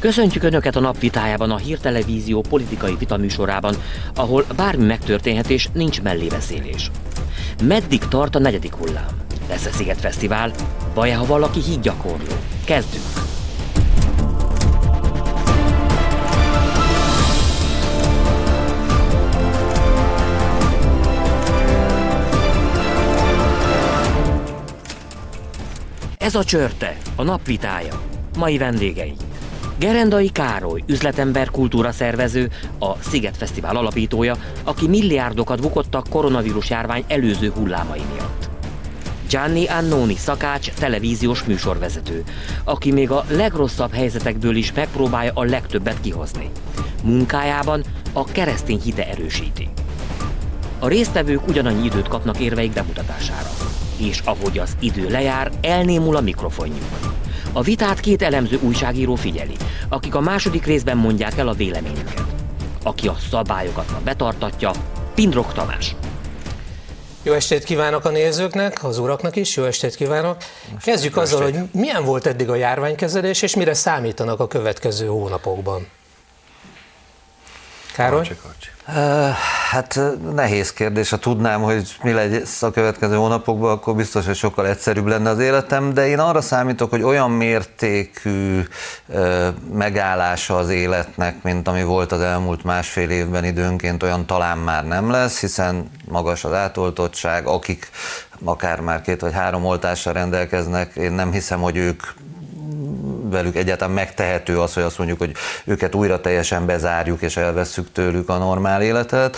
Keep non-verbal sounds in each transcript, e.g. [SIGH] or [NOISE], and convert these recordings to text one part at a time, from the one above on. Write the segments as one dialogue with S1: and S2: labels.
S1: Köszöntjük Önöket a napvitájában a Hírtelevízió politikai vitaműsorában, ahol bármi megtörténhet és nincs mellébeszélés. Meddig tart a negyedik hullám? Lesz a Sziget Fesztivál? Vagy ha valaki hídgyakorló? Kezdjük! Ez a csörte, a napvitája. Mai vendégei. Gerendai Károly, üzletember, kultúra szervező, a Sziget Fesztivál alapítója, aki milliárdokat bukott a koronavírus járvány előző hullámai miatt. Gianni Annoni, szakács, televíziós műsorvezető, aki még a legrosszabb helyzetekből is megpróbálja a legtöbbet kihozni. Munkájában a keresztény hite erősíti. A résztvevők ugyanannyi időt kapnak érveik bemutatására. És ahogy az idő lejár, elnémul a mikrofonjuk. A vitát két elemző újságíró figyeli, akik a második részben mondják el a véleményüket. Aki a szabályokat ma betartatja, Pindrok Tamás.
S2: Jó estét kívánok a nézőknek, az uraknak is, jó estét kívánok. Kezdjük azzal, hogy milyen volt eddig a járványkezelés, és mire számítanak a következő hónapokban. Károly? Karcsi, karcsi.
S3: Hát nehéz kérdés, ha tudnám, hogy mi lesz a következő hónapokban, akkor biztos, hogy sokkal egyszerűbb lenne az életem, de én arra számítok, hogy olyan mértékű megállása az életnek, mint ami volt az elmúlt másfél évben időnként, olyan talán már nem lesz, hiszen magas az átoltottság, akik akár már két vagy három oltással rendelkeznek, én nem hiszem, hogy ők velük egyáltalán megtehető az, hogy azt mondjuk, hogy őket újra teljesen bezárjuk és elvesszük tőlük a normál életet.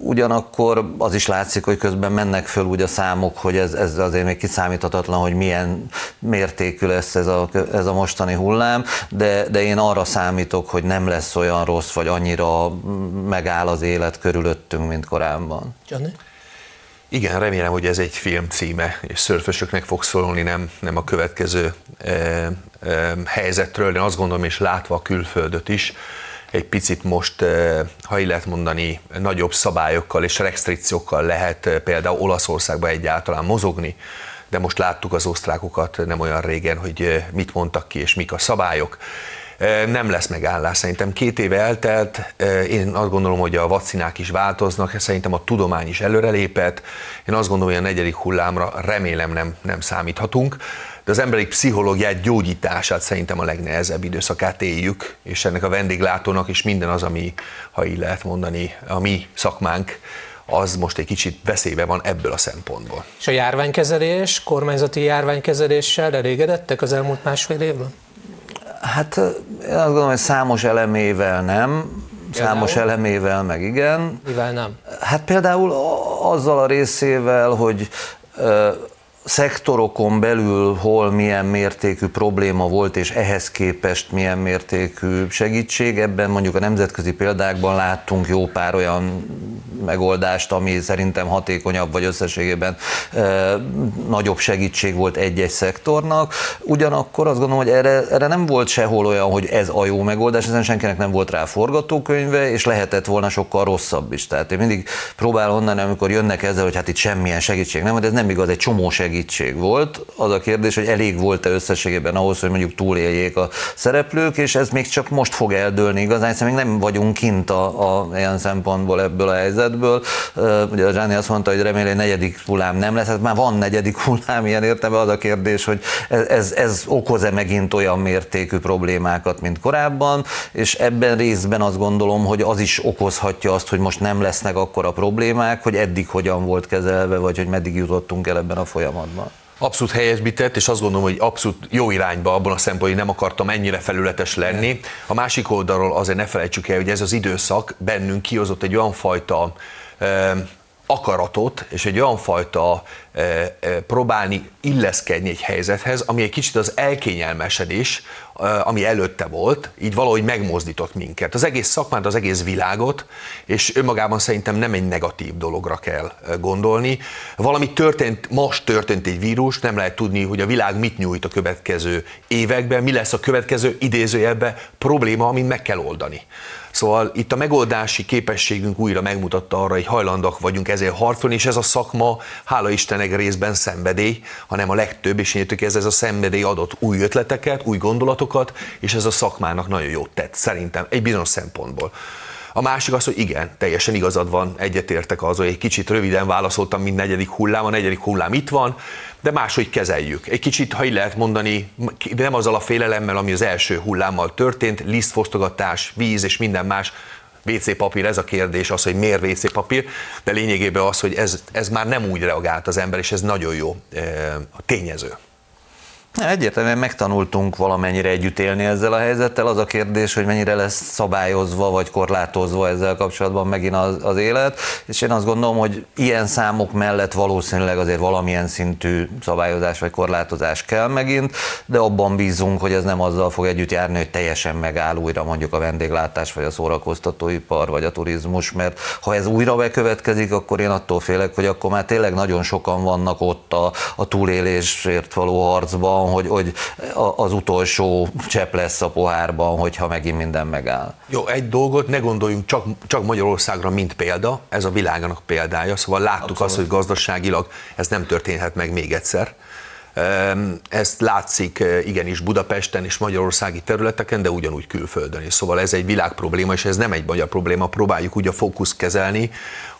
S3: Ugyanakkor az is látszik, hogy közben mennek föl úgy a számok, hogy ez, ez azért még kiszámíthatatlan, hogy milyen mértékű lesz ez a, ez a mostani hullám, de, de én arra számítok, hogy nem lesz olyan rossz, vagy annyira megáll az élet körülöttünk, mint korábban.
S2: Johnny?
S4: Igen, remélem, hogy ez egy film címe, és szörfösöknek fog szólni, nem, nem a következő e, e, helyzetről. Én azt gondolom, és látva a külföldöt is, egy picit most, e, ha így lehet mondani, nagyobb szabályokkal és restrikciókkal lehet e, például Olaszországban egyáltalán mozogni, de most láttuk az osztrákokat nem olyan régen, hogy e, mit mondtak ki és mik a szabályok nem lesz megállás. Szerintem két éve eltelt, én azt gondolom, hogy a vakcinák is változnak, szerintem a tudomány is előrelépett, én azt gondolom, hogy a negyedik hullámra remélem nem, nem számíthatunk, de az emberi pszichológiát, gyógyítását szerintem a legnehezebb időszakát éljük, és ennek a vendéglátónak is minden az, ami, ha így lehet mondani, a mi szakmánk, az most egy kicsit veszélybe van ebből a szempontból.
S2: És a járványkezelés, kormányzati járványkezeléssel elégedettek az elmúlt másfél évben?
S3: Hát én azt gondolom, hogy számos elemével nem, számos például? elemével meg igen.
S2: Mivel nem?
S3: Hát például azzal a részével, hogy szektorokon belül hol milyen mértékű probléma volt, és ehhez képest milyen mértékű segítség. Ebben mondjuk a nemzetközi példákban láttunk jó pár olyan megoldást, ami szerintem hatékonyabb, vagy összességében e, nagyobb segítség volt egy-egy szektornak. Ugyanakkor azt gondolom, hogy erre, erre nem volt sehol olyan, hogy ez a jó megoldás, ezen senkinek nem volt rá forgatókönyve, és lehetett volna sokkal rosszabb is. Tehát én mindig próbálom onnan, amikor jönnek ezzel, hogy hát itt semmilyen segítség nem, de ez nem igaz, egy csomó segítség segítség volt. Az a kérdés, hogy elég volt-e összességében ahhoz, hogy mondjuk túléljék a szereplők, és ez még csak most fog eldőlni igazán, hiszen még nem vagyunk kint a, a ilyen szempontból ebből a helyzetből. Ugye a Zsáni azt mondta, hogy reméli, hogy negyedik hullám nem lesz, hát már van negyedik hullám, ilyen értelme az a kérdés, hogy ez, ez, ez okoz-e megint olyan mértékű problémákat, mint korábban, és ebben részben azt gondolom, hogy az is okozhatja azt, hogy most nem lesznek akkora problémák, hogy eddig hogyan volt kezelve, vagy hogy meddig jutottunk el ebben a folyamatban folyamatban.
S4: Abszolút helyesbített, és azt gondolom, hogy abszolút jó irányba abban a szempontból, hogy nem akartam ennyire felületes lenni. A másik oldalról azért ne felejtsük el, hogy ez az időszak bennünk kihozott egy olyan fajta akaratot és egy olyan fajta próbálni illeszkedni egy helyzethez, ami egy kicsit az elkényelmesedés, ami előtte volt, így valahogy megmozdított minket. Az egész szakmát, az egész világot, és önmagában szerintem nem egy negatív dologra kell gondolni. Valami történt, most történt egy vírus, nem lehet tudni, hogy a világ mit nyújt a következő években, mi lesz a következő idézőjelben probléma, amit meg kell oldani. Szóval itt a megoldási képességünk újra megmutatta arra, hogy hajlandóak vagyunk ezért harcolni, és ez a szakma, hála Istennek, valószínűleg részben szenvedély, hanem a legtöbb, és én ez, ez a szenvedély adott új ötleteket, új gondolatokat, és ez a szakmának nagyon jót tett, szerintem, egy bizonyos szempontból. A másik az, hogy igen, teljesen igazad van, egyetértek az, hogy egy kicsit röviden válaszoltam, mint negyedik hullám, a negyedik hullám itt van, de máshogy kezeljük. Egy kicsit, ha így lehet mondani, nem azzal a félelemmel, ami az első hullámmal történt, lisztfosztogatás, víz és minden más, WC papír, ez a kérdés, az, hogy miért WC papír, de lényegében az, hogy ez, ez már nem úgy reagált az ember, és ez nagyon jó eh, tényező.
S3: Egyértelműen megtanultunk valamennyire együtt élni ezzel a helyzettel. Az a kérdés, hogy mennyire lesz szabályozva vagy korlátozva ezzel kapcsolatban megint az, az élet. És én azt gondolom, hogy ilyen számok mellett valószínűleg azért valamilyen szintű szabályozás vagy korlátozás kell megint, de abban bízunk, hogy ez nem azzal fog együtt járni, hogy teljesen megáll újra mondjuk a vendéglátás, vagy a szórakoztatóipar, vagy a turizmus, mert ha ez újra bekövetkezik, akkor én attól félek, hogy akkor már tényleg nagyon sokan vannak ott a, a túlélésért való harcban, van, hogy, hogy az utolsó csepp lesz a pohárban, hogyha megint minden megáll.
S4: Jó, egy dolgot, ne gondoljunk csak, csak Magyarországra, mint példa, ez a világának példája, szóval láttuk Abszolút. azt, hogy gazdaságilag ez nem történhet meg még egyszer. Ezt látszik eh, igenis Budapesten és magyarországi területeken, de ugyanúgy külföldön is. Szóval ez egy világ probléma, és ez nem egy magyar probléma. Próbáljuk úgy a fókusz kezelni,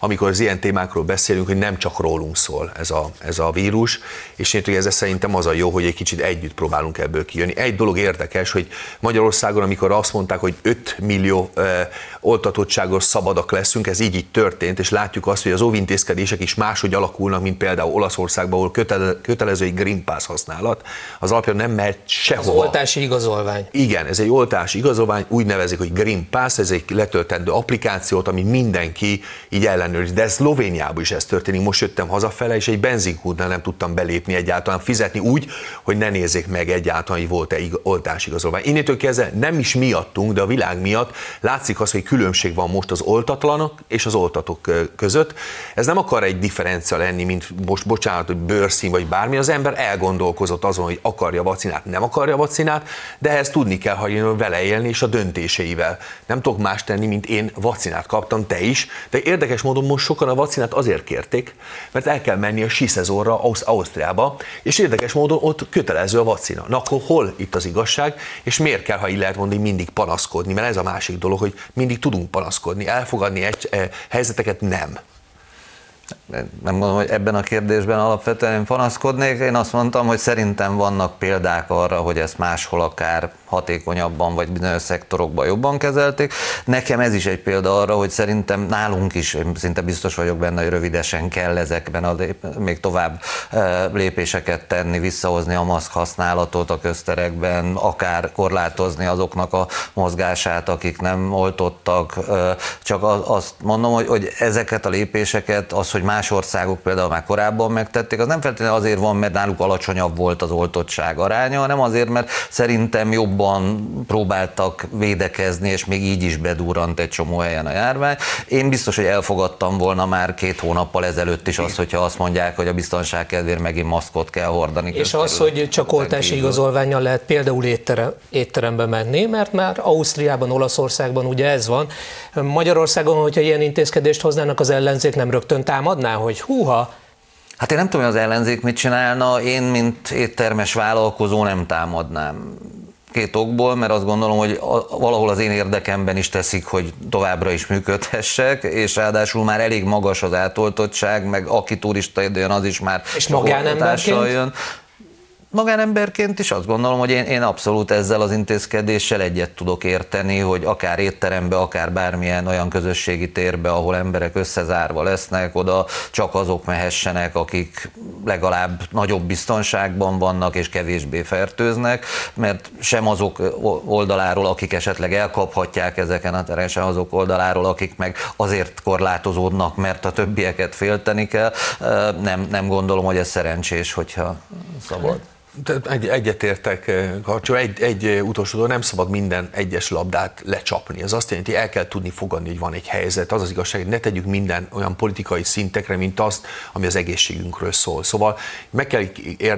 S4: amikor az ilyen témákról beszélünk, hogy nem csak rólunk szól ez a, ez a vírus, és én ez szerintem az a jó, hogy egy kicsit együtt próbálunk ebből kijönni. Egy dolog érdekes, hogy Magyarországon, amikor azt mondták, hogy 5 millió e, oltatottságos szabadak leszünk, ez így így történt, és látjuk azt, hogy az óvintézkedések is máshogy alakulnak, mint például Olaszországban, ahol kötele, kötelező egy Green Pass használat, az alapja nem mehet sehova. Az
S2: oltási igazolvány.
S4: Igen, ez egy oltási igazolvány, úgy nevezik, hogy Green Pass, ez egy letöltendő applikációt, ami mindenki így ellen ellenőriz. De Szlovéniában is ez történik. Most jöttem hazafele, és egy benzinkútnál nem tudtam belépni egyáltalán, fizetni úgy, hogy ne nézzék meg egyáltalán, hogy volt-e oltásigazolvány. Innétől kezdve nem is miattunk, de a világ miatt látszik az, hogy különbség van most az oltatlanok és az oltatók között. Ez nem akar egy differencia lenni, mint most bocsánat, hogy bőrszín vagy bármi. Az ember elgondolkozott azon, hogy akarja vacinát, nem akarja vacinát, de ehhez tudni kell, hogy vele élni és a döntéseivel. Nem tudok más tenni, mint én vacinát kaptam, te is, de érdekes módon most sokan a vacinát azért kérték, mert el kell menni a síszezorra Ausztriába, és érdekes módon ott kötelező a vacina. Na akkor hol itt az igazság, és miért kell, ha így lehet mondani, mindig panaszkodni, mert ez a másik dolog, hogy mindig tudunk panaszkodni, elfogadni egy eh, helyzeteket nem
S3: nem mondom, hogy ebben a kérdésben alapvetően panaszkodnék. Én azt mondtam, hogy szerintem vannak példák arra, hogy ezt máshol akár hatékonyabban vagy bizonyos szektorokban jobban kezelték. Nekem ez is egy példa arra, hogy szerintem nálunk is, én szinte biztos vagyok benne, hogy rövidesen kell ezekben a még tovább e, lépéseket tenni, visszahozni a maszk használatot a közterekben, akár korlátozni azoknak a mozgását, akik nem oltottak. E, csak azt mondom, hogy, hogy ezeket a lépéseket, az, hogy más országok például már korábban megtették, az nem feltétlenül azért van, mert náluk alacsonyabb volt az oltottság aránya, hanem azért, mert szerintem jobban próbáltak védekezni, és még így is bedurrant egy csomó helyen a járvány. Én biztos, hogy elfogadtam volna már két hónappal ezelőtt is azt, hogyha azt mondják, hogy a biztonság kedvéért megint maszkot kell hordani.
S2: És az, hogy csak oltási igazolványjal lehet például étterem, étterembe menni, mert már Ausztriában, Olaszországban ugye ez van. Magyarországon, hogyha ilyen intézkedést hoznának, az ellenzék nem rögtön támadná, hogy húha,
S3: Hát én nem tudom, hogy az ellenzék mit csinálna, én, mint éttermes vállalkozó nem támadnám. Két okból, mert azt gondolom, hogy valahol az én érdekemben is teszik, hogy továbbra is működhessek, és ráadásul már elég magas az átoltottság, meg aki turista jön, az is már
S2: és magánemberként? jön
S3: magánemberként is azt gondolom, hogy én, én abszolút ezzel az intézkedéssel egyet tudok érteni, hogy akár étterembe, akár bármilyen olyan közösségi térbe, ahol emberek összezárva lesznek, oda csak azok mehessenek, akik legalább nagyobb biztonságban vannak és kevésbé fertőznek, mert sem azok oldaláról, akik esetleg elkaphatják ezeken a teren, sem azok oldaláról, akik meg azért korlátozódnak, mert a többieket félteni kell. Nem, nem gondolom, hogy ez szerencsés, hogyha szabad.
S4: Egy, egyetértek, Karcsó, egy, egy utolsó dolog, nem szabad minden egyes labdát lecsapni. Ez azt jelenti, el kell tudni fogadni, hogy van egy helyzet. Az az igazság, hogy ne tegyük minden olyan politikai szintekre, mint azt, ami az egészségünkről szól. Szóval meg kell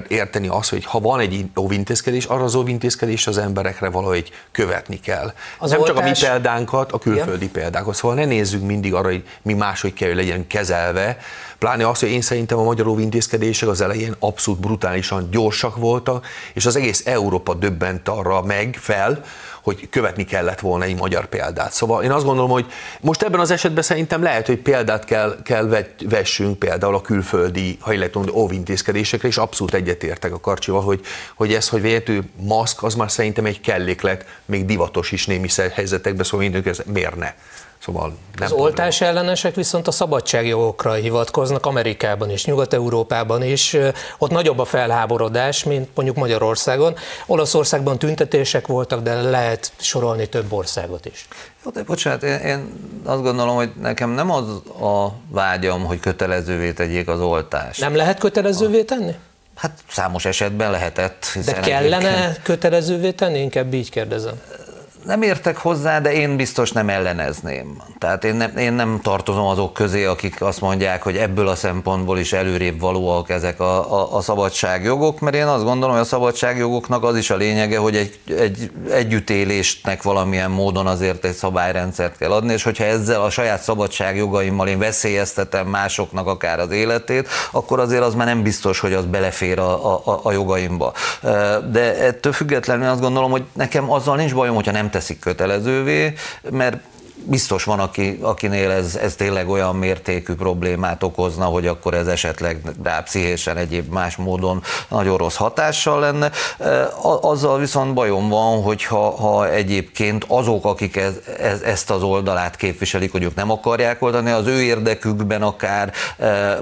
S4: érteni azt, hogy ha van egy óvintézkedés, arra az óvintézkedés az emberekre valahogy követni kell. Az nem oltás... csak a mi példánkat, a külföldi Igen. példánkat. Szóval ne nézzük mindig arra, hogy mi máshogy kell, hogy legyen kezelve, Pláne az, hogy én szerintem a magyar óvintézkedések az elején abszolút brutálisan gyorsak voltak, és az egész Európa döbbent arra meg fel, hogy követni kellett volna egy magyar példát. Szóval én azt gondolom, hogy most ebben az esetben szerintem lehet, hogy példát kell, kell vessünk például a külföldi, ha mondani, óvintézkedésekre, és abszolút egyetértek a karcsival, hogy, hogy ez, hogy vélető maszk, az már szerintem egy kelléklet, még divatos is némi helyzetekben, szóval mindenki ez miért ne?
S2: Szóval nem az oltás ellenesek viszont a szabadságjogokra hivatkoznak Amerikában és Nyugat-Európában is. Ott nagyobb a felháborodás, mint mondjuk Magyarországon. Olaszországban tüntetések voltak, de lehet sorolni több országot is.
S3: Jó, de bocsánat, én, én azt gondolom, hogy nekem nem az a vágyam, hogy kötelezővé tegyék az oltást.
S2: Nem lehet kötelezővé tenni?
S3: Hát számos esetben lehetett.
S2: De kellene egyébként... kötelezővé tenni? Inkább így kérdezem
S3: nem értek hozzá, de én biztos nem ellenezném. Tehát én nem, én nem tartozom azok közé, akik azt mondják, hogy ebből a szempontból is előrébb valóak ezek a, a, a szabadságjogok, mert én azt gondolom, hogy a szabadságjogoknak az is a lényege, hogy egy, egy együttélésnek valamilyen módon azért egy szabályrendszert kell adni, és hogyha ezzel a saját szabadságjogaimmal én veszélyeztetem másoknak akár az életét, akkor azért az már nem biztos, hogy az belefér a, a, a jogaimba. De ettől függetlenül azt gondolom, hogy nekem azzal nincs bajom, hogyha nem teszik kötelezővé, mert biztos van, aki, akinél ez, ez tényleg olyan mértékű problémát okozna, hogy akkor ez esetleg rá pszichésen egyéb más módon nagyon rossz hatással lenne. Azzal viszont bajom van, hogy ha, ha egyébként azok, akik ez, ez, ezt az oldalát képviselik, hogy ők nem akarják oldani, az ő érdekükben akár,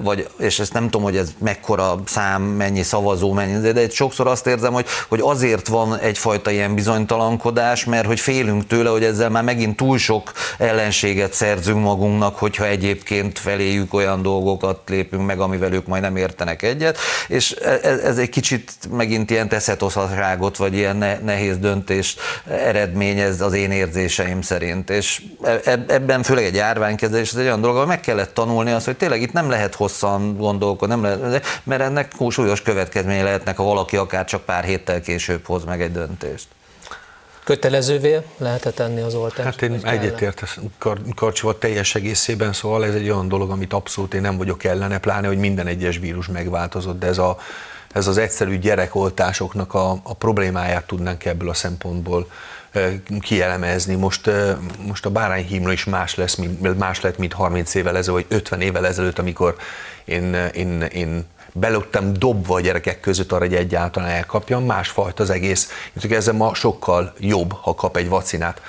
S3: vagy, és ezt nem tudom, hogy ez mekkora szám, mennyi szavazó, mennyi, de sokszor azt érzem, hogy, hogy azért van egyfajta ilyen bizonytalankodás, mert hogy félünk tőle, hogy ezzel már megint túl sok ellenséget szerzünk magunknak, hogyha egyébként feléjük olyan dolgokat lépünk meg, amivel ők majd nem értenek egyet, és ez, e, ez egy kicsit megint ilyen teszetoszaságot, vagy ilyen nehéz döntést eredményez az én érzéseim szerint, és e, e, ebben főleg egy járványkezelés, ez egy olyan dolog, meg kellett tanulni azt, hogy tényleg itt nem lehet hosszan gondolkodni, nem lehet, mert ennek súlyos következménye lehetnek, ha valaki akár csak pár héttel később hoz meg egy döntést.
S2: Kötelezővé lehetett tenni az oltást?
S4: Hát én egyetértek Karcsival teljes egészében, szóval ez egy olyan dolog, amit abszolút én nem vagyok ellene, pláne, hogy minden egyes vírus megváltozott, de ez, a, ez az egyszerű gyerekoltásoknak a, a problémáját tudnánk ebből a szempontból kielemezni. Most, most a bárányhímra is más, lesz, mint, más lett, mint 30 évvel ezelőtt, vagy 50 évvel ezelőtt, amikor én, én, én belőttem dobva a gyerekek között arra, hogy egyáltalán elkapjam, másfajta az egész. Ezzel ma sokkal jobb, ha kap egy vacinát.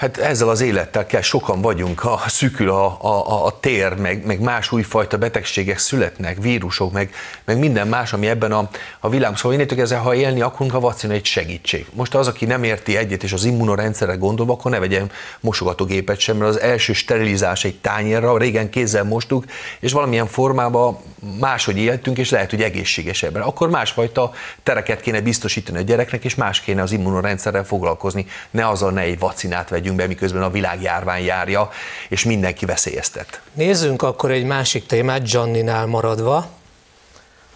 S4: Hát ezzel az élettel kell, sokan vagyunk, ha szükül a, a, a tér, meg, meg más újfajta betegségek születnek, vírusok, meg, meg minden más, ami ebben a, a világban. Szóval én ezzel, ha élni akarunk, a vakcina egy segítség. Most az, aki nem érti egyet, és az immunorendszerre gondol, akkor ne vegyen mosogatógépet sem, mert az első sterilizás egy tányérra, régen kézzel mostuk, és valamilyen formában máshogy éltünk, és lehet, hogy egészségesebben. Akkor másfajta tereket kéne biztosítani a gyereknek, és más kéne az immunorendszerrel foglalkozni. Ne azzal ne egy vacinát vegyünk megyünk be, miközben a világjárvány járja, és mindenki veszélyeztet.
S2: Nézzünk akkor egy másik témát, Gianninál maradva.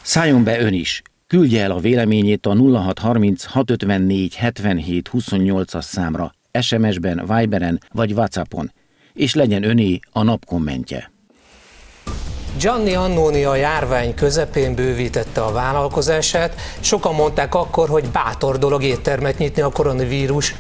S5: Szálljon be ön is! Küldje el a véleményét a 0630 654 77 28-as számra, SMS-ben, Viberen vagy Whatsappon, és legyen öné a nap kommentje.
S2: Gianni Annoni a járvány közepén bővítette a vállalkozását. Sokan mondták akkor, hogy bátor dolog éttermet nyitni a koronavírus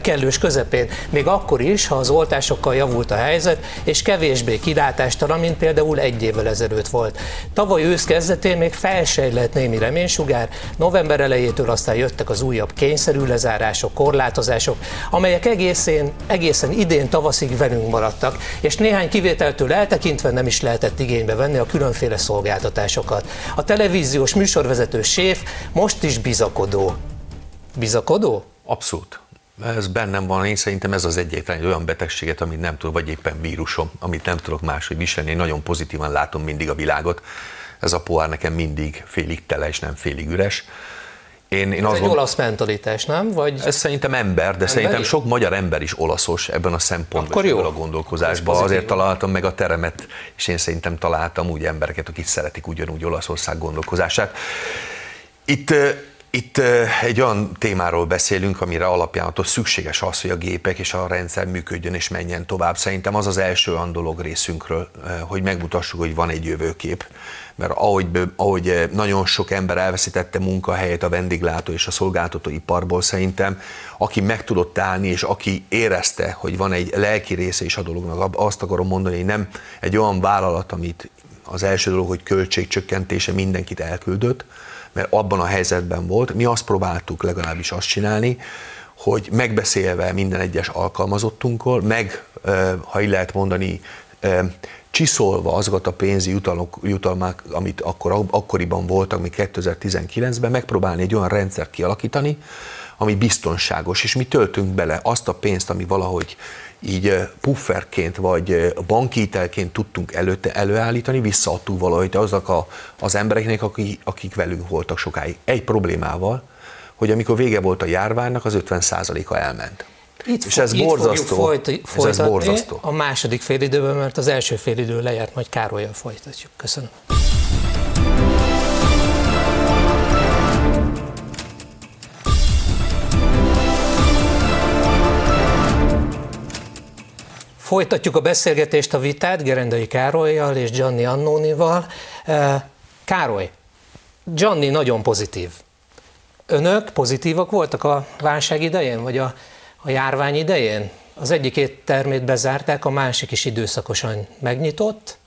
S2: kellős közepén, még akkor is, ha az oltásokkal javult a helyzet, és kevésbé kilátástalan, mint például egy évvel ezelőtt volt. Tavaly ősz kezdetén még felsejlett némi reménysugár, november elejétől aztán jöttek az újabb kényszerű lezárások, korlátozások, amelyek egészen, egészen idén tavaszig velünk maradtak, és néhány kivételtől eltekintve nem is lehetett igénybe venni a különféle szolgáltatásokat. A televíziós műsorvezető séf most is bizakodó. Bizakodó?
S4: Abszolút. Ez bennem van, én szerintem ez az egyetlen egy olyan betegséget, amit nem tudok, vagy éppen vírusom, amit nem tudok máshogy viselni. Én nagyon pozitívan látom mindig a világot. Ez a pohár nekem mindig félig tele és nem félig üres.
S2: Én, én Ez egy gond... olasz mentalitás, nem? Vagy...
S4: Ez szerintem ember, de szerintem sok magyar ember is olaszos ebben a szempontban, Akkor jó. a gondolkozásban. Azért találtam meg a teremet, és én szerintem találtam úgy embereket, akik szeretik ugyanúgy Olaszország gondolkozását. Itt itt egy olyan témáról beszélünk, amire alapján szükséges az, hogy a gépek és a rendszer működjön és menjen tovább. Szerintem az az első olyan dolog részünkről, hogy megmutassuk, hogy van egy jövőkép. Mert ahogy, ahogy nagyon sok ember elveszítette munkahelyet a vendéglátó és a szolgáltató iparból, szerintem aki meg tudott állni, és aki érezte, hogy van egy lelki része is a dolognak, azt akarom mondani, hogy nem egy olyan vállalat, amit az első dolog, hogy költségcsökkentése mindenkit elküldött, mert abban a helyzetben volt. Mi azt próbáltuk legalábbis azt csinálni, hogy megbeszélve minden egyes alkalmazottunkkal, meg, ha így lehet mondani, csiszolva azokat a pénzi jutalmak, jutalmak amit akkor, akkoriban voltak, még 2019-ben, megpróbálni egy olyan rendszert kialakítani, ami biztonságos, és mi töltünk bele azt a pénzt, ami valahogy így pufferként vagy bankítelként tudtunk előtte előállítani, visszaadtuk valahogy azok a, az embereknek, akik, akik velünk voltak sokáig. Egy problémával, hogy amikor vége volt a járványnak, az 50%-a elment.
S2: Itt és ez borzasztó. Folyt, és ez borzasztó. A második félidőben, mert az első félidő lejárt, majd Károlyjal folytatjuk. Köszönöm. Folytatjuk a beszélgetést, a vitát Gerendai Károlyjal és Gianni Annónival. Károly, Gianni nagyon pozitív. Önök pozitívak voltak a válság idején, vagy a, a járvány idején? Az egyik éttermét bezárták, a másik is időszakosan megnyitott.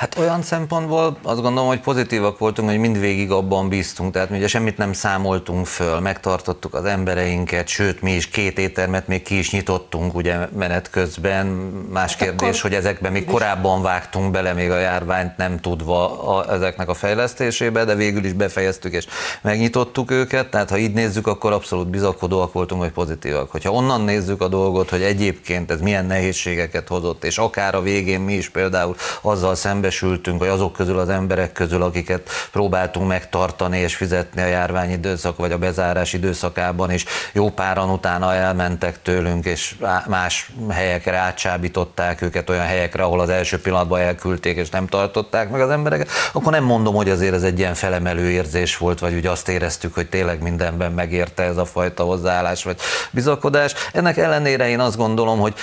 S3: Hát olyan szempontból azt gondolom, hogy pozitívak voltunk, hogy mindvégig abban bíztunk, tehát mi ugye semmit nem számoltunk föl, megtartottuk az embereinket, sőt mi is két éttermet még ki is nyitottunk ugye menet közben. Más hát kérdés, akkor hogy ezekben még korábban vágtunk bele, még a járványt nem tudva a, ezeknek a fejlesztésébe, de végül is befejeztük és megnyitottuk őket, tehát ha így nézzük, akkor abszolút bizakodóak voltunk, vagy pozitívak. Hogyha onnan nézzük a dolgot, hogy egyébként ez milyen nehézségeket hozott, és akár a végén mi is például azzal szembe szembesültünk, vagy azok közül az emberek közül, akiket próbáltunk megtartani és fizetni a járvány időszak vagy a bezárás időszakában, és jó páran utána elmentek tőlünk, és más helyekre átsábították őket olyan helyekre, ahol az első pillanatban elküldték, és nem tartották meg az embereket, akkor nem mondom, hogy azért ez egy ilyen felemelő érzés volt, vagy úgy azt éreztük, hogy tényleg mindenben megérte ez a fajta hozzáállás, vagy bizakodás. Ennek ellenére én azt gondolom, hogy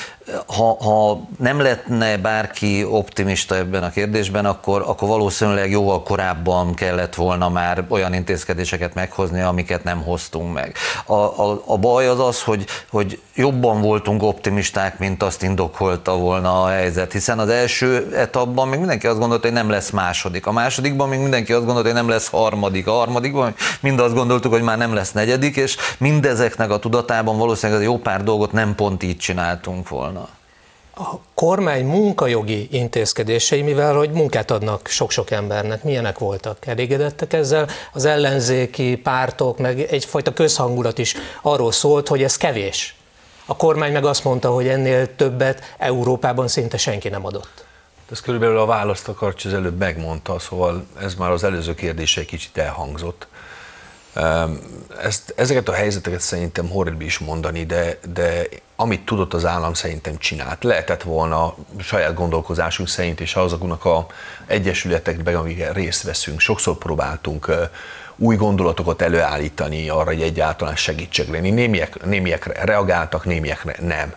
S3: ha, ha nem lehetne bárki optimista ebben a kérdésben, kérdésben, akkor, akkor valószínűleg jóval korábban kellett volna már olyan intézkedéseket meghozni, amiket nem hoztunk meg. A, a, a baj az az, hogy, hogy jobban voltunk optimisták, mint azt indokolta volna a helyzet, hiszen az első etapban még mindenki azt gondolta, hogy nem lesz második. A másodikban még mindenki azt gondolta, hogy nem lesz harmadik. A harmadikban mind azt gondoltuk, hogy már nem lesz negyedik, és mindezeknek a tudatában valószínűleg jó pár dolgot nem pont így csináltunk volna
S2: a kormány munkajogi intézkedései, mivel hogy munkát adnak sok-sok embernek, milyenek voltak? Elégedettek ezzel? Az ellenzéki pártok, meg egyfajta közhangulat is arról szólt, hogy ez kevés. A kormány meg azt mondta, hogy ennél többet Európában szinte senki nem adott.
S4: Ez körülbelül a választ a az előbb megmondta, szóval ez már az előző kérdése egy kicsit elhangzott. Ezt, ezeket a helyzeteket szerintem horribil is mondani, de, de amit tudott az állam szerintem csinált. Lehetett volna saját gondolkozásunk szerint és azoknak a egyesületekben, amiket részt veszünk. Sokszor próbáltunk új gondolatokat előállítani arra, hogy egyáltalán segítség lenni. Némiek, némiek reagáltak, némiekre nem.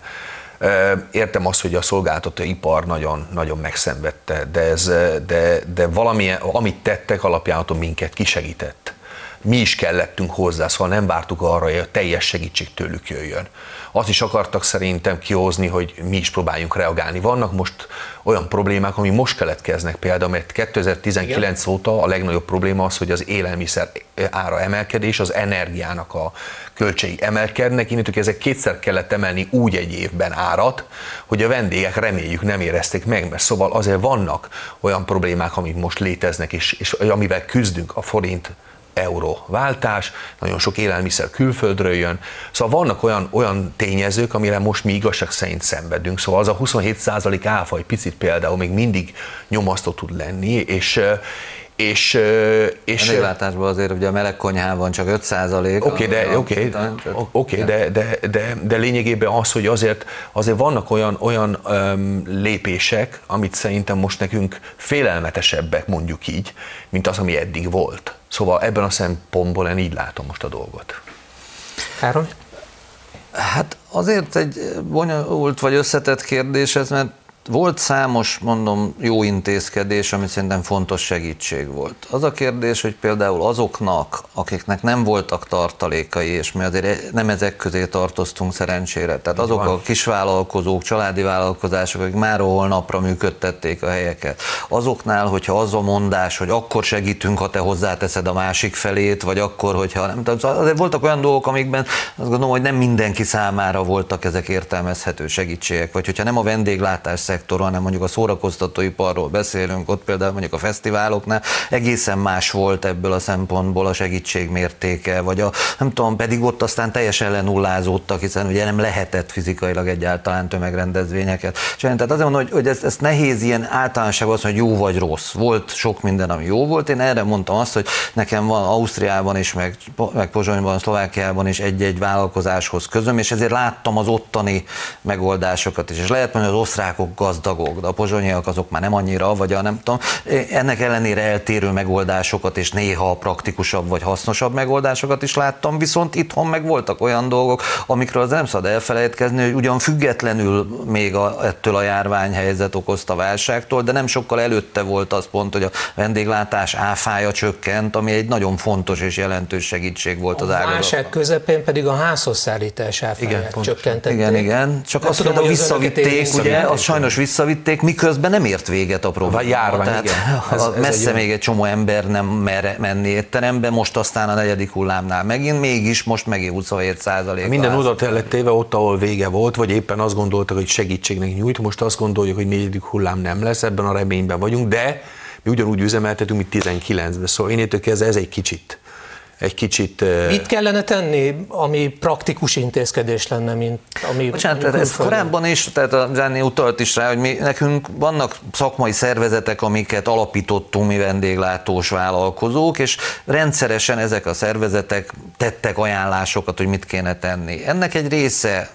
S4: Értem azt, hogy a szolgáltató ipar nagyon, nagyon megszenvedte, de, ez, de, de valami, amit tettek, alapján minket kisegített mi is kellettünk hozzá, szóval nem vártuk arra, hogy a teljes segítség tőlük jöjjön. Azt is akartak szerintem kihozni, hogy mi is próbáljunk reagálni. Vannak most olyan problémák, ami most keletkeznek például, mert 2019 Igen. óta a legnagyobb probléma az, hogy az élelmiszer ára emelkedés, az energiának a költségei emelkednek, innentől ezek kétszer kellett emelni úgy egy évben árat, hogy a vendégek reméljük nem érezték meg, mert szóval azért vannak olyan problémák, amik most léteznek, és, és amivel küzdünk a forint euró váltás, nagyon sok élelmiszer külföldről jön. Szóval vannak olyan, olyan tényezők, amire most mi igazság szerint szenvedünk. Szóval az a 27% áfa egy picit például még mindig nyomasztó tud lenni, és
S3: és, és vendéglátásban azért ugye a meleg konyhában csak 5 százalék.
S4: Oké, okay, de, okay, okay, de, de, de, de lényegében az, hogy azért, azért vannak olyan, olyan um, lépések, amit szerintem most nekünk félelmetesebbek, mondjuk így, mint az, ami eddig volt. Szóval ebben a szempontból én így látom most a dolgot.
S2: Károly?
S3: Hát azért egy bonyolult vagy összetett kérdés ez, mert volt számos, mondom, jó intézkedés, ami szerintem fontos segítség volt. Az a kérdés, hogy például azoknak, akiknek nem voltak tartalékai, és mi azért nem ezek közé tartoztunk szerencsére, tehát azok a kisvállalkozók, családi vállalkozások, akik már holnapra működtették a helyeket, azoknál, hogyha az a mondás, hogy akkor segítünk, ha te hozzáteszed a másik felét, vagy akkor, hogyha nem. Tehát azért voltak olyan dolgok, amikben azt gondolom, hogy nem mindenki számára voltak ezek értelmezhető segítségek, vagy hogyha nem a vendéglátás szektor, hanem mondjuk a szórakoztatóiparról beszélünk, ott például mondjuk a fesztiváloknál egészen más volt ebből a szempontból a segítség mértéke, vagy a, nem tudom, pedig ott aztán teljesen lenullázódtak, hiszen ugye nem lehetett fizikailag egyáltalán tömegrendezvényeket csinálni. Tehát azért mondom, hogy, hogy ezt, ezt nehéz ilyen általánosságban azt, hogy jó vagy rossz. Volt sok minden, ami jó volt. Én erre mondtam azt, hogy nekem van Ausztriában is, meg, meg Pozsonyban, Szlovákiában is egy-egy vállalkozáshoz közöm, és ezért láttam az ottani megoldásokat is. És lehet mondani, hogy az osztrákok gazdagok, de a pozsonyiak azok már nem annyira, vagy a nem tudom, ennek ellenére eltérő megoldásokat, és néha praktikusabb vagy hasznosabb megoldásokat is láttam, viszont itthon meg voltak olyan dolgok, amikről az nem szabad elfelejtkezni, hogy ugyan függetlenül még a, ettől a járványhelyzet okozta válságtól, de nem sokkal előtte volt az pont, hogy a vendéglátás áfája csökkent, ami egy nagyon fontos és jelentős segítség volt az ágazatban. A válság
S2: közepén pedig a házhoz szállítás áfáját csökkentették.
S3: Igen, igen. Csak azt tudom, hogy visszavitték, ugye, az sajnos visszavitték, miközben nem ért véget a probléma.
S4: Járvány, Tehát igen. [LAUGHS]
S3: Ez, ez messze egy még egy csomó ember nem mer menni étterembe, most aztán a negyedik hullámnál megint, mégis most megint 27 százalék.
S4: Minden oda lett téve ott, ahol vége volt, vagy éppen azt gondoltak, hogy segítségnek nyújt, most azt gondoljuk, hogy negyedik hullám nem lesz, ebben a reményben vagyunk, de mi ugyanúgy üzemeltetünk, mint 19-ben, szóval én kezdve ez egy kicsit egy kicsit...
S2: Mit kellene tenni, ami praktikus intézkedés lenne, mint ami...
S3: Bocsánat, tehát ez korábban is, tehát a Zsáni utalt is rá, hogy mi, nekünk vannak szakmai szervezetek, amiket alapítottunk mi vendéglátós vállalkozók, és rendszeresen ezek a szervezetek tettek ajánlásokat, hogy mit kéne tenni. Ennek egy része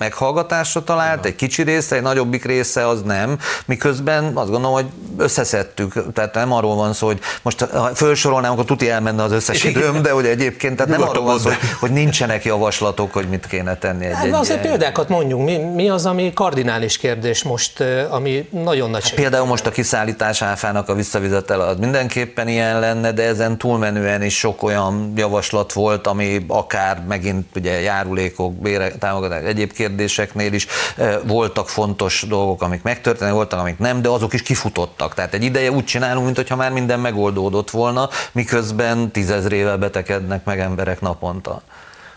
S3: meghallgatásra talált, egy kicsi része, egy nagyobbik része az nem, miközben azt gondolom, hogy összeszedtük, tehát nem arról van szó, hogy most ha felsorolnám, akkor tuti elmenne az összes időm, de hogy egyébként, tehát nem arról van szó, hogy nincsenek javaslatok, hogy mit kéne tenni egy,
S2: hát, egy Azért példákat mondjunk, mi, mi az, ami kardinális kérdés most, ami nagyon nagy hát
S3: Például most a kiszállítás áfának a visszavizetel az mindenképpen ilyen lenne, de ezen túlmenően is sok olyan javaslat volt, ami akár megint ugye járulékok, bére, támogatás, egyéb kérdéseknél is eh, voltak fontos dolgok, amik megtörténtek, voltak, amik nem, de azok is kifutottak. Tehát egy ideje úgy csinálunk, mintha már minden megoldódott volna, miközben tízezrével betegednek meg emberek naponta.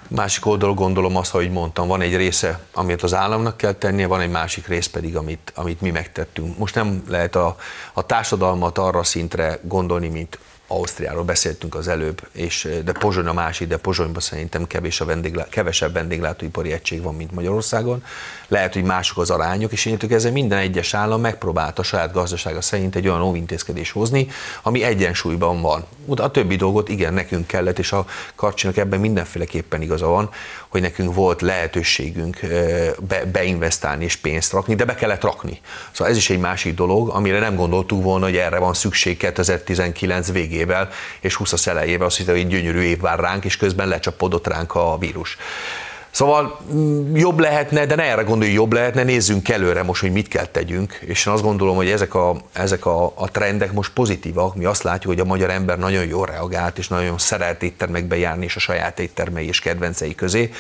S4: Másik oldalról gondolom azt, hogy mondtam, van egy része, amit az államnak kell tennie, van egy másik rész pedig, amit, amit mi megtettünk. Most nem lehet a, a társadalmat arra szintre gondolni, mint Ausztriáról beszéltünk az előbb, és, de Pozsony a másik, de Pozsonyban szerintem kevés a vendéglá, kevesebb vendéglátóipari egység van, mint Magyarországon. Lehet, hogy mások az arányok, és én ezzel minden egyes állam megpróbálta saját gazdasága szerint egy olyan óvintézkedés hozni, ami egyensúlyban van. A többi dolgot igen, nekünk kellett, és a Karcsinak ebben mindenféleképpen igaza van, hogy nekünk volt lehetőségünk be, beinvestálni és pénzt rakni, de be kellett rakni. Szóval ez is egy másik dolog, amire nem gondoltuk volna, hogy erre van szükség 2019 végével és 20 elejével, azt hiszem, hogy gyönyörű év vár ránk, és közben lecsapodott ránk a vírus. Szóval mm, jobb lehetne, de ne erre gondolj, jobb lehetne, nézzünk előre most, hogy mit kell tegyünk, és én azt gondolom, hogy ezek a, ezek a, a trendek most pozitívak, mi azt látjuk, hogy a magyar ember nagyon jól reagált, és nagyon szeret éttermekbe járni, és a saját éttermei és kedvencei közé.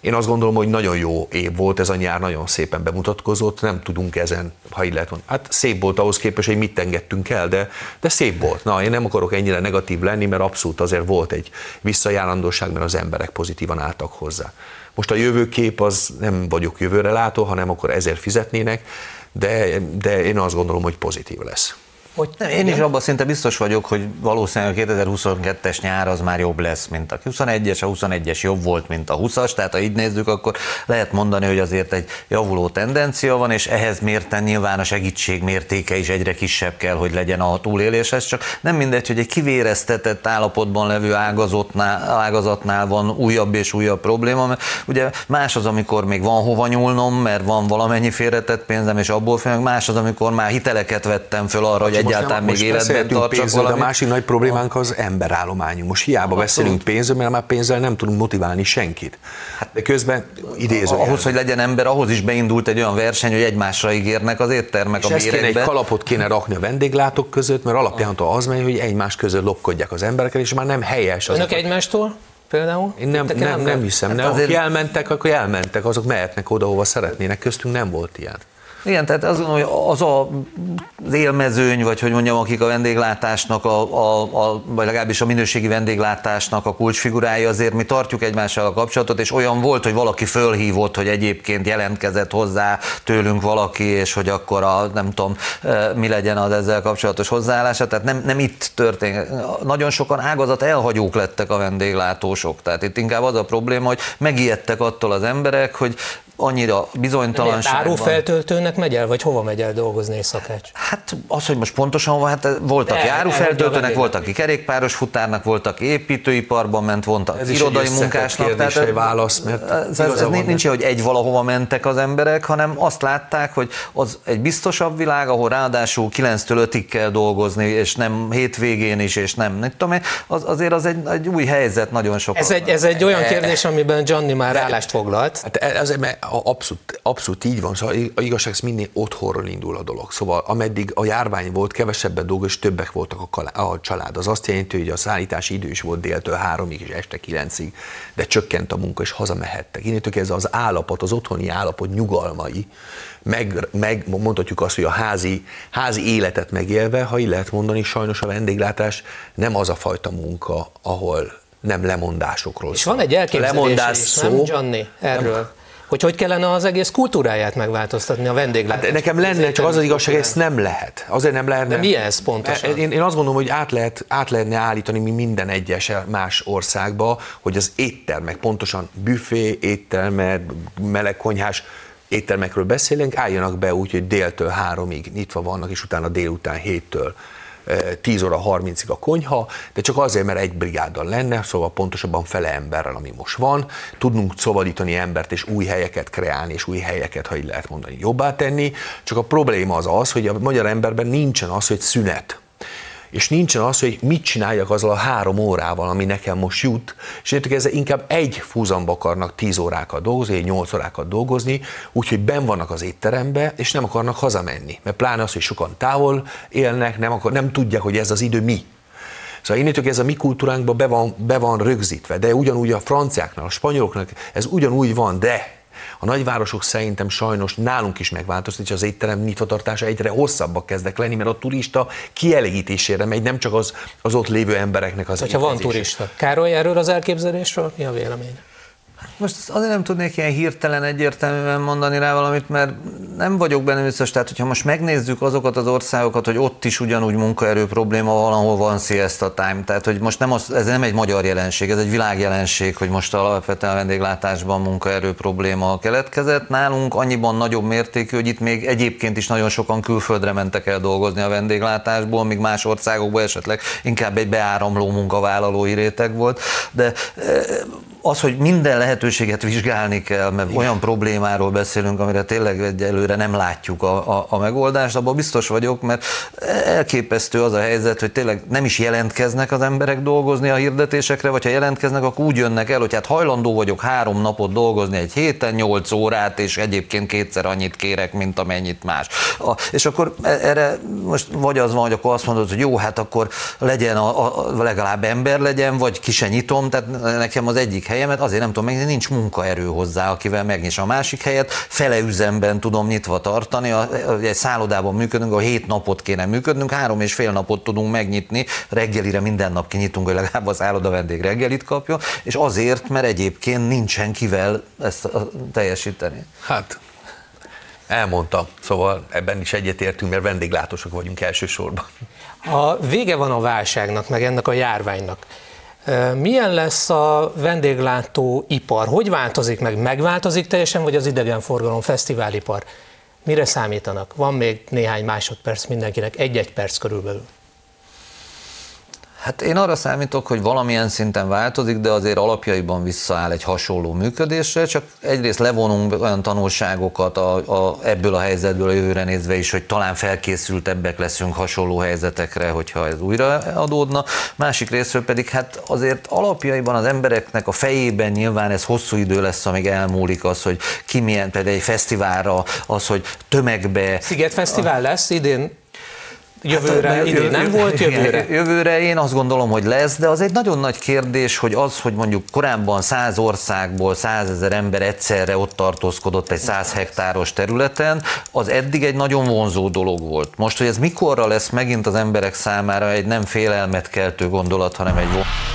S4: Én azt gondolom, hogy nagyon jó év volt ez a nyár, nagyon szépen bemutatkozott, nem tudunk ezen, ha így lehet mondani. Hát szép volt ahhoz képest, hogy mit engedtünk el, de, de szép volt. Na, én nem akarok ennyire negatív lenni, mert abszolút azért volt egy visszajárandóság, mert az emberek pozitívan álltak hozzá. Most a jövőkép az nem vagyok jövőre látó, hanem akkor ezért fizetnének, de, de én azt gondolom, hogy pozitív lesz.
S2: Hogy,
S3: nem, én is abban szinte biztos vagyok, hogy valószínűleg a 2022-es nyár az már jobb lesz, mint a 21-es, a 21-es jobb volt, mint a 20-as, tehát ha így nézzük, akkor lehet mondani, hogy azért egy javuló tendencia van, és ehhez mérten nyilván a segítség mértéke is egyre kisebb kell, hogy legyen a túléléshez, csak nem mindegy, hogy egy kivéreztetett állapotban levő ágazatnál, ágazatnál van újabb és újabb probléma, mert ugye más az, amikor még van hova nyúlnom, mert van valamennyi félretett pénzem, és abból fél, más az, amikor már hiteleket vettem föl arra, hogy egyáltalán még életben tartsak
S4: valami. A másik nagy problémánk az emberállományunk. Most hiába beszélünk pénzről, mert már pénzzel nem tudunk motiválni senkit. Hát, de közben idéző.
S3: Ahhoz, hogy legyen ember, ahhoz is beindult egy olyan verseny, hogy egymásra ígérnek az éttermek
S4: és
S3: a
S4: kéne egy kalapot kéne rakni a vendéglátók között, mert alapján az megy, hogy egymás között lopkodják az embereket, és már nem helyes.
S2: Az Önök egymástól? Például?
S4: Én nem, nem, nem hiszem, hát nem. Azért... Akik elmentek, akkor elmentek, azok mehetnek oda, hova szeretnének, köztünk nem volt ilyen.
S3: Igen, tehát az, az a, az élmezőny, vagy hogy mondjam, akik a vendéglátásnak, a, a, a, vagy legalábbis a minőségi vendéglátásnak a kulcsfigurái, azért mi tartjuk egymással a kapcsolatot, és olyan volt, hogy valaki fölhívott, hogy egyébként jelentkezett hozzá tőlünk valaki, és hogy akkor a, nem tudom, mi legyen az ezzel kapcsolatos hozzáállása, tehát nem, nem itt történt. Nagyon sokan ágazat elhagyók lettek a vendéglátósok, tehát itt inkább az a probléma, hogy megijedtek attól az emberek, hogy annyira bizonytalanság
S2: Árufeltöltőnek megy el, vagy hova megy el dolgozni egy szakács?
S3: Hát az, hogy most pontosan hova, hát voltak el, árufeltöltőnek, voltak aki kerékpáros futárnak, voltak építőiparban ment, voltak ez irodai munkásnak.
S4: Tehát egy válasz, mert
S3: ez, ez, ez nincs, hogy egy valahova mentek az emberek, hanem azt látták, hogy az egy biztosabb világ, ahol ráadásul 9-től 5-ig kell dolgozni, és nem hétvégén is, és nem, nem tudom az, azért az egy, egy új helyzet nagyon sok.
S2: Ez egy, ez egy olyan kérdés, amiben Johnny már állást foglalt.
S4: Hát ez, mert abszolút, abszolút így van, szóval a igazság mindig otthonról indul a dolog. Szóval ameddig a járvány volt, kevesebbet dolgok, és többek voltak a, a család. Az azt jelenti, hogy a szállítási idő is volt déltől háromig és este kilencig, de csökkent a munka, és hazamehettek. Innentől ez az állapot, az otthoni állapot nyugalmai, meg, meg mondhatjuk azt, hogy a házi, házi életet megélve, ha így lehet mondani, sajnos a vendéglátás nem az a fajta munka, ahol nem lemondásokról
S2: És van egy elképzelés lemondás is, szó, nem, Johnny, erről? Nem, hogy hogy kellene az egész kultúráját megváltoztatni a vendéglátás.
S4: Hát nekem lenne, csak az az igazság, ez nem lehet. Azért nem lehetne.
S2: De mi ez pontosan?
S4: Én, én azt gondolom, hogy át, lehet, át lehetne állítani mi minden egyes más országba, hogy az éttermek, pontosan büfé, éttermek, melegkonyhás, éttermekről beszélünk, álljanak be úgy, hogy déltől háromig nyitva vannak, és utána délután héttől 10 óra 30-ig a konyha, de csak azért, mert egy brigáddal lenne, szóval pontosabban fele emberrel, ami most van, tudnunk szabadítani embert és új helyeket kreálni, és új helyeket, ha így lehet mondani, jobbá tenni, csak a probléma az az, hogy a magyar emberben nincsen az, hogy szünet és nincsen az, hogy mit csináljak azzal a három órával, ami nekem most jut, és értek ezzel inkább egy fúzamba akarnak tíz órákat dolgozni, egy nyolc órákat dolgozni, úgyhogy ben vannak az étterembe, és nem akarnak hazamenni. Mert pláne az, hogy sokan távol élnek, nem, akar, nem tudják, hogy ez az idő mi. Szóval innentől ez a mi kultúránkban be van, be van rögzítve, de ugyanúgy a franciáknál, a spanyoloknak ez ugyanúgy van, de a nagyvárosok szerintem sajnos nálunk is megváltozott, és az étterem nyitvatartása egyre hosszabbak kezdek lenni, mert a turista kielégítésére megy, nem csak az, az ott lévő embereknek az
S2: Hogyha van turista. Károly, erről az elképzelésről mi a vélemény?
S3: Most azért nem tudnék ilyen hirtelen egyértelműen mondani rá valamit, mert nem vagyok benne biztos. Tehát, hogyha most megnézzük azokat az országokat, hogy ott is ugyanúgy munkaerő probléma valahol van siesta time. Tehát, hogy most nem az, ez nem egy magyar jelenség, ez egy világjelenség, hogy most alapvetően a vendéglátásban munkaerő probléma keletkezett. Nálunk annyiban nagyobb mértékű, hogy itt még egyébként is nagyon sokan külföldre mentek el dolgozni a vendéglátásból, míg más országokban esetleg inkább egy beáramló munkavállalói réteg volt. De az, hogy minden lehetőséget vizsgálni kell, mert Igen. olyan problémáról beszélünk, amire tényleg egyelőre nem látjuk a, a, a megoldást, abban biztos vagyok, mert elképesztő az a helyzet, hogy tényleg nem is jelentkeznek az emberek dolgozni a hirdetésekre, vagy ha jelentkeznek, akkor úgy jönnek el, hogy hát hajlandó vagyok három napot dolgozni egy héten, nyolc órát, és egyébként kétszer annyit kérek, mint amennyit más. A, és akkor e, erre most vagy az van, hogy akkor azt mondod, hogy jó, hát akkor legyen a, a, legalább ember legyen, vagy ki se nyitom, tehát nekem az egyik helyemet, azért nem tudom megnyitni, nincs munkaerő hozzá, akivel megnyis a másik helyet, fele üzemben tudom nyitva tartani, a, egy szállodában működünk, a hét napot kéne működnünk, három és fél napot tudunk megnyitni, reggelire minden nap kinyitunk, hogy legalább a szálloda vendég reggelit kapjon, és azért, mert egyébként nincsen kivel ezt teljesíteni.
S4: Hát Elmondta, szóval ebben is egyetértünk, mert vendéglátósok vagyunk elsősorban.
S2: A vége van a válságnak, meg ennek a járványnak. Milyen lesz a vendéglátó ipar? Hogy változik meg? Megváltozik teljesen, vagy az idegenforgalom, fesztiválipar? Mire számítanak? Van még néhány másodperc mindenkinek, egy-egy perc körülbelül.
S3: Hát én arra számítok, hogy valamilyen szinten változik, de azért alapjaiban visszaáll egy hasonló működésre, csak egyrészt levonunk olyan tanulságokat a, a, ebből a helyzetből a jövőre nézve is, hogy talán felkészültebbek leszünk hasonló helyzetekre, hogyha ez újra adódna. Másik részről pedig hát azért alapjaiban az embereknek a fejében nyilván ez hosszú idő lesz, amíg elmúlik az, hogy ki milyen, például egy fesztiválra, az, hogy tömegbe...
S2: Sziget Fesztivál lesz idén Jövőre, hát, idén nem volt jövőre?
S3: Jövőre én azt gondolom, hogy lesz, de az egy nagyon nagy kérdés, hogy az, hogy mondjuk korábban száz országból százezer ember egyszerre ott tartózkodott egy száz hektáros területen, az eddig egy nagyon vonzó dolog volt. Most, hogy ez mikorra lesz megint az emberek számára egy nem félelmet keltő gondolat, hanem egy benne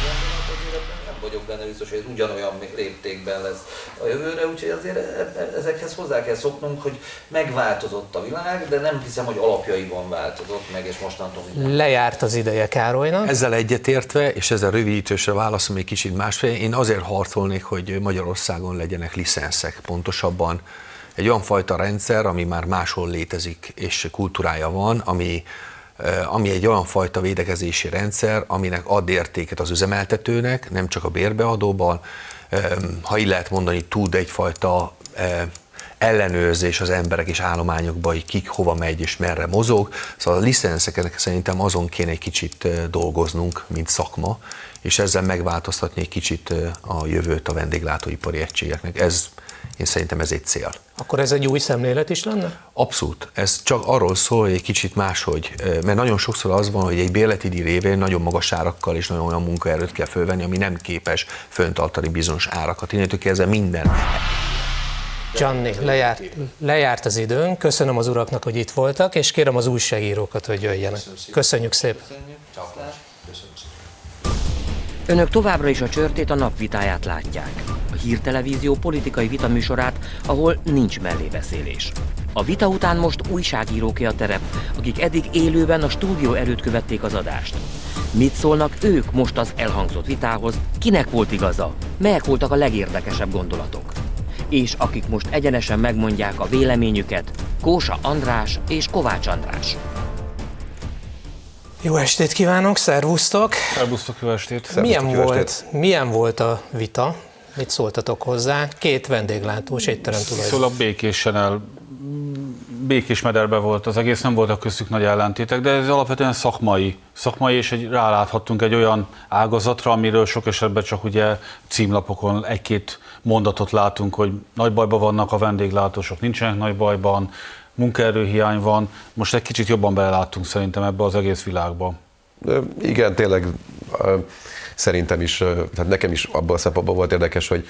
S3: biztos, hogy ez ugyanolyan léptékben lesz a jövőre, úgyhogy azért e- e- ezekhez hozzá kell szoknunk, hogy megváltozott a világ, de nem hiszem, hogy alapjaiban változott meg, és mostantól
S2: minden. Lejárt az ideje Károlynak.
S4: Ezzel egyetértve, és ezzel rövidítősre válaszom egy kicsit másfél, én azért harcolnék, hogy Magyarországon legyenek licenszek pontosabban. Egy olyan fajta rendszer, ami már máshol létezik, és kultúrája van, ami ami egy olyan fajta védekezési rendszer, aminek ad értéket az üzemeltetőnek, nem csak a bérbeadóban, ha így lehet mondani, tud egyfajta ellenőrzés az emberek és állományokban, hogy kik hova megy és merre mozog. Szóval a licenszeknek szerintem azon kéne egy kicsit dolgoznunk, mint szakma, és ezzel megváltoztatni egy kicsit a jövőt a vendéglátóipari egységeknek. Ez én szerintem ez egy cél.
S2: Akkor ez egy új szemlélet is lenne?
S4: Abszolút. Ez csak arról szól, hogy egy kicsit máshogy, mert nagyon sokszor az van, hogy egy bérletidi révén nagyon magas árakkal és nagyon olyan munkaerőt kell fölvenni, ami nem képes föntartani bizonyos árakat. Innentől kezdve minden.
S2: Gianni, lejárt, lejárt az időnk, köszönöm az uraknak, hogy itt voltak, és kérem az újságírókat, hogy jöjjenek. Köszönjük szépen. Köszönjük.
S1: Önök továbbra is a csörtét a napvitáját látják hírtelevízió politikai vitaműsorát, ahol nincs mellébeszélés. A vita után most újságíróké a terep, akik eddig élőben a stúdió előtt követték az adást. Mit szólnak ők most az elhangzott vitához, kinek volt igaza, melyek voltak a legérdekesebb gondolatok? És akik most egyenesen megmondják a véleményüket, Kósa András és Kovács András.
S2: Jó estét kívánok, szervusztok!
S6: Szervusztok, jó estét!
S2: Milyen,
S6: jó
S2: volt, estét. milyen volt a vita? Mit szóltatok hozzá? Két vendéglátós étterem tulajdonos.
S6: Szóval békésen el, békés mederbe volt az egész, nem voltak köztük nagy ellentétek, de ez alapvetően szakmai, szakmai, és egy, ráláthattunk egy olyan ágazatra, amiről sok esetben csak ugye címlapokon egy-két mondatot látunk, hogy nagy bajban vannak a vendéglátósok, nincsenek nagy bajban, munkaerőhiány van. Most egy kicsit jobban beleláttunk szerintem ebbe az egész világba.
S7: Igen, tényleg szerintem is, tehát nekem is abban a szempontból volt érdekes, hogy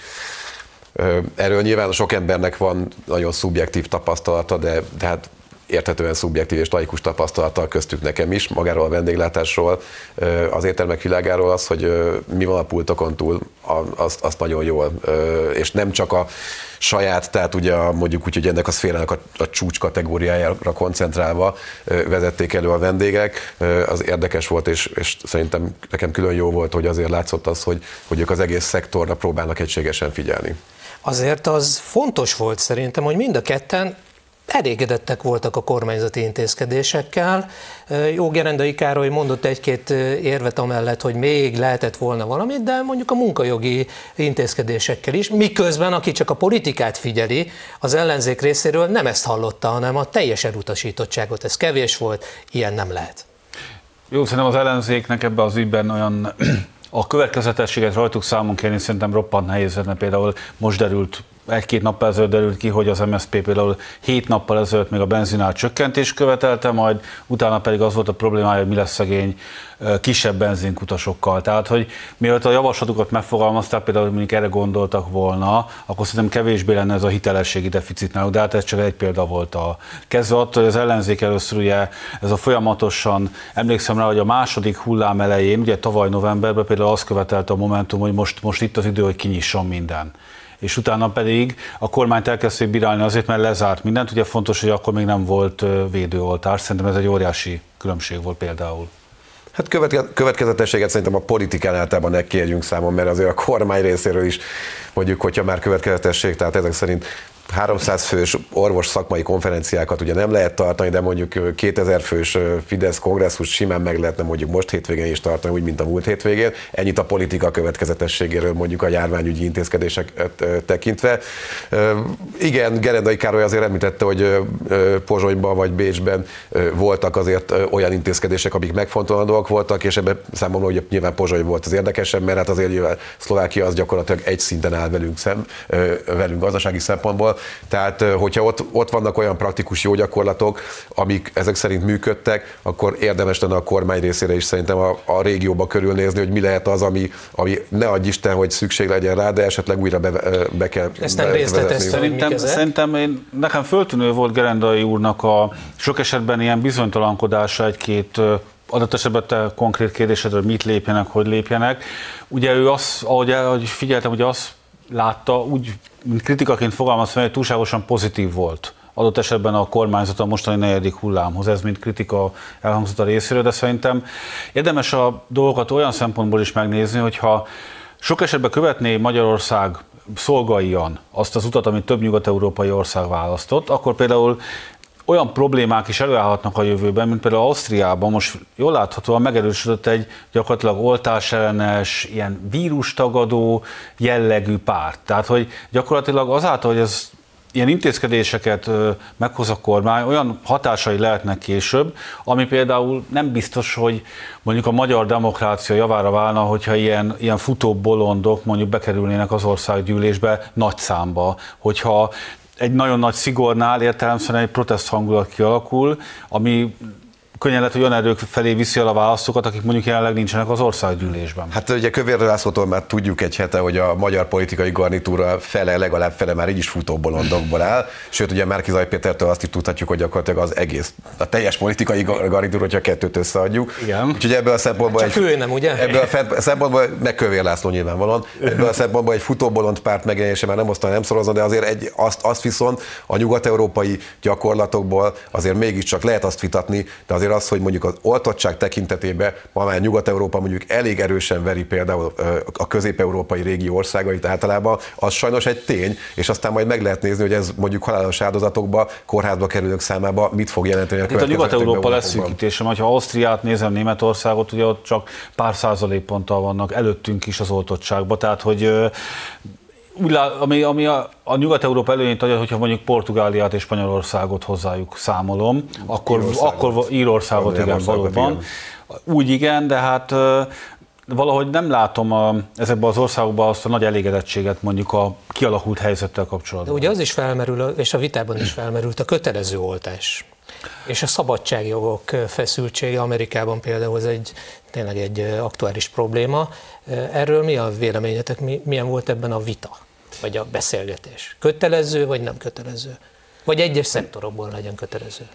S7: erről nyilván sok embernek van nagyon szubjektív tapasztalata, de, de hát érthetően szubjektív és laikus tapasztalata köztük nekem is, magáról a vendéglátásról, az éttermek világáról az, hogy mi van a pultokon túl, azt, azt nagyon jól, és nem csak a saját, tehát ugye mondjuk úgy, hogy ennek a szférának a, a csúcs kategóriájára koncentrálva vezették elő a vendégek, az érdekes volt, és, és szerintem nekem külön jó volt, hogy azért látszott az, hogy, hogy ők az egész szektorra próbálnak egységesen figyelni.
S2: Azért az fontos volt szerintem, hogy mind a ketten elégedettek voltak a kormányzati intézkedésekkel. Jó Gerendai Károly mondott egy-két érvet amellett, hogy még lehetett volna valamit, de mondjuk a munkajogi intézkedésekkel is, miközben aki csak a politikát figyeli, az ellenzék részéről nem ezt hallotta, hanem a teljes elutasítottságot. Ez kevés volt, ilyen nem lehet.
S6: Jó, szerintem az ellenzéknek ebben az ügyben olyan [CLEARS THROAT] a következetességet rajtuk számon kérni szerintem roppant nehéz, mert például most derült egy-két nappal ezelőtt derült ki, hogy az MSZP például hét nappal ezelőtt még a benzinál csökkentést követelte, majd utána pedig az volt a problémája, hogy mi lesz szegény kisebb benzinkutasokkal. Tehát, hogy mielőtt a javaslatokat megfogalmazták, például mondjuk erre gondoltak volna, akkor szerintem kevésbé lenne ez a hitelességi deficit náluk, de hát ez csak egy példa volt a kezdve attól, hogy az ellenzék először ugye ez a folyamatosan, emlékszem rá, hogy a második hullám elején, ugye tavaly novemberben például azt követelte a Momentum, hogy most, most itt az idő, hogy kinyisson minden és utána pedig a kormányt elkezdték bírálni azért, mert lezárt mindent. Ugye fontos, hogy akkor még nem volt védőoltás. Szerintem ez egy óriási különbség volt például.
S7: Hát következetességet szerintem a politikán általában ne kérjünk számon, mert azért a kormány részéről is mondjuk, hogyha már következetesség, tehát ezek szerint 300 fős orvos szakmai konferenciákat ugye nem lehet tartani, de mondjuk 2000 fős Fidesz kongresszus simán meg lehetne mondjuk most hétvégén is tartani, úgy, mint a múlt hétvégén. Ennyit a politika következetességéről mondjuk a járványügyi intézkedések tekintve. Igen, Gerendai Károly azért említette, hogy Pozsonyban vagy Bécsben voltak azért olyan intézkedések, amik megfontolandóak voltak, és ebben számomra hogy nyilván Pozsony volt az érdekesebb, mert hát azért nyilván Szlovákia az gyakorlatilag egy szinten áll velünk, szem, velünk gazdasági szempontból, tehát, hogyha ott, ott vannak olyan praktikus jó gyakorlatok, amik ezek szerint működtek, akkor érdemes lenne a kormány részére is szerintem a, a régióba körülnézni, hogy mi lehet az, ami, ami ne adj Isten, hogy szükség legyen rá, de esetleg újra be, be kell
S2: Ezt nem részleteztem.
S6: Szerintem, szerintem én, nekem föltűnő volt Gerendai úrnak a sok esetben ilyen bizonytalankodása egy-két adott esetben te konkrét kérdésedről, mit lépjenek, hogy lépjenek. Ugye ő azt, ahogy, ahogy figyeltem, hogy azt látta, úgy, mint kritikaként fogalmazva, hogy túlságosan pozitív volt adott esetben a kormányzat a mostani negyedik hullámhoz. Ez mint kritika elhangzott a részéről, de szerintem érdemes a dolgokat olyan szempontból is megnézni, hogyha sok esetben követné Magyarország szolgaian azt az utat, amit több nyugat-európai ország választott, akkor például olyan problémák is előállhatnak a jövőben, mint például Ausztriában most jól láthatóan megerősödött egy gyakorlatilag oltásellenes, ilyen vírustagadó jellegű párt. Tehát, hogy gyakorlatilag azáltal, hogy ez ilyen intézkedéseket meghoz a kormány, olyan hatásai lehetnek később, ami például nem biztos, hogy mondjuk a magyar demokrácia javára válna, hogyha ilyen, ilyen futó bolondok mondjuk bekerülnének az országgyűlésbe nagy számba, hogyha egy nagyon nagy szigornál értelemszerűen egy protest hangulat kialakul, ami könnyen lehet, hogy olyan erők felé viszi el a választókat, akik mondjuk jelenleg nincsenek az országgyűlésben.
S7: Hát ugye Kövér Lászlótól már tudjuk egy hete, hogy a magyar politikai garnitúra fele, legalább fele már így is futóbolondokból áll. Sőt, ugye Márki Zaj Pétertől azt is tudhatjuk, hogy gyakorlatilag az egész, a teljes politikai garnitúra, hogyha kettőt összeadjuk.
S6: Igen.
S7: Úgyhogy ebből a szempontból
S2: Csak egy, ő nem, ugye?
S7: Ebből a szempontból, meg Kövér László nyilvánvalóan, ebből a szempontból egy futóbolond párt megjelenése már nem osztani, nem szorozna, de azért egy, azt, azt viszont a nyugat-európai gyakorlatokból azért mégiscsak lehet azt vitatni, de azért az, hogy mondjuk az oltottság tekintetében ma már Nyugat-Európa mondjuk elég erősen veri például a közép-európai régió országait általában, az sajnos egy tény, és aztán majd meg lehet nézni, hogy ez mondjuk halálos áldozatokba, kórházba kerülők számába mit fog jelenteni a
S6: Itt a Nyugat-Európa leszűkítésem, ha Ausztriát nézem, Németországot, ugye ott csak pár százalékponttal vannak előttünk is az oltottságban, tehát hogy úgy lát, ami, ami a, a Nyugat-Európa előnyét adja, hogyha mondjuk Portugáliát és Spanyolországot hozzájuk számolom, akkor Írországot, akkor Írországot igen, valóban. Igen. Úgy igen, de hát valahogy nem látom a, ezekben az országokban azt a nagy elégedettséget mondjuk a kialakult helyzettel kapcsolatban.
S2: De ugye az is felmerül, és a vitában is felmerült a kötelező oltás. És a szabadságjogok feszültsége Amerikában például ez egy tényleg egy aktuális probléma. Erről mi a véleményetek, milyen volt ebben a vita? Vagy a beszélgetés? Kötelező, vagy nem kötelező? Vagy egyes szektorokból legyen kötelező?